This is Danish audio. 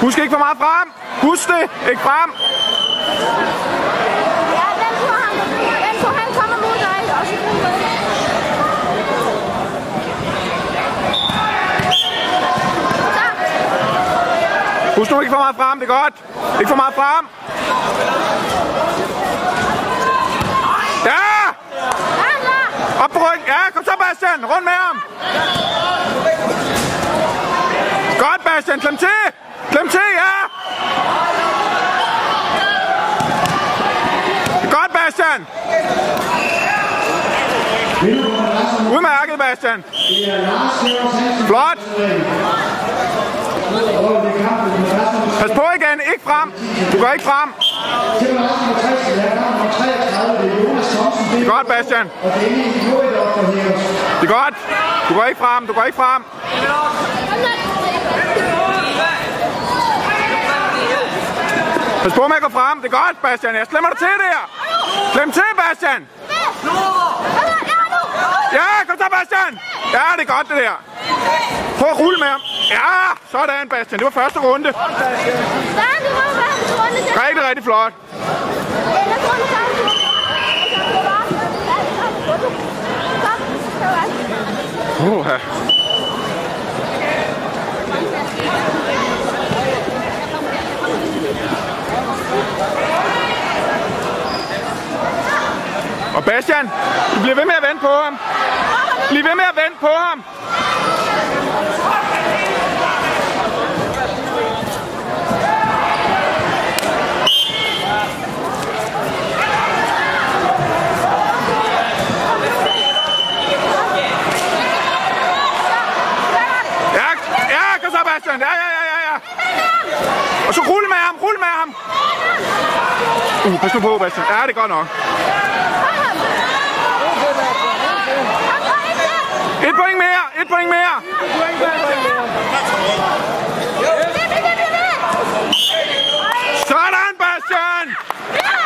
Husk ikke for meget frem. Husk det. Ikke frem. Ja, den tog han, den tog han kommer mod dig, og så kommer du. Husk nu ikke for meget frem. Det er godt. Ikke for meget frem. Ja! Op på ryggen. Ja, kom så, Bastian. Rundt med ham. Godt, Bastian. Klem til. Klem til, ja. Godt, Bastian. Udmærket, Bastian. Flot. Pas på igen. Ikke frem. Du går ikke frem. Det er godt, Bastian. Det er godt. Du går ikke frem. Du går ikke frem. Pas på med at gå frem. Det er godt, Bastian. Jeg slemmer dig til der. Slem til, Bastian. Ja, kom så, Bastian. Ja, det er godt, det der. Prøv at rulle med ham. Ja, sådan, Bastian. Det var første runde. Du runde. Rigtig, rigtig flot. Oh, runde Uh, Sebastian, du bliver ved med at vente på ham. Bliv ved med at vente på ham. Ja, ja, så, Ja, ja, ja, ja, ja. Og så rulle med ham, rulle med ham. Uh, pas nu på, Bastian. Ja, det er godt nok. Et point mere! Et point mere! Et point! Sådan, Bastian! Ja!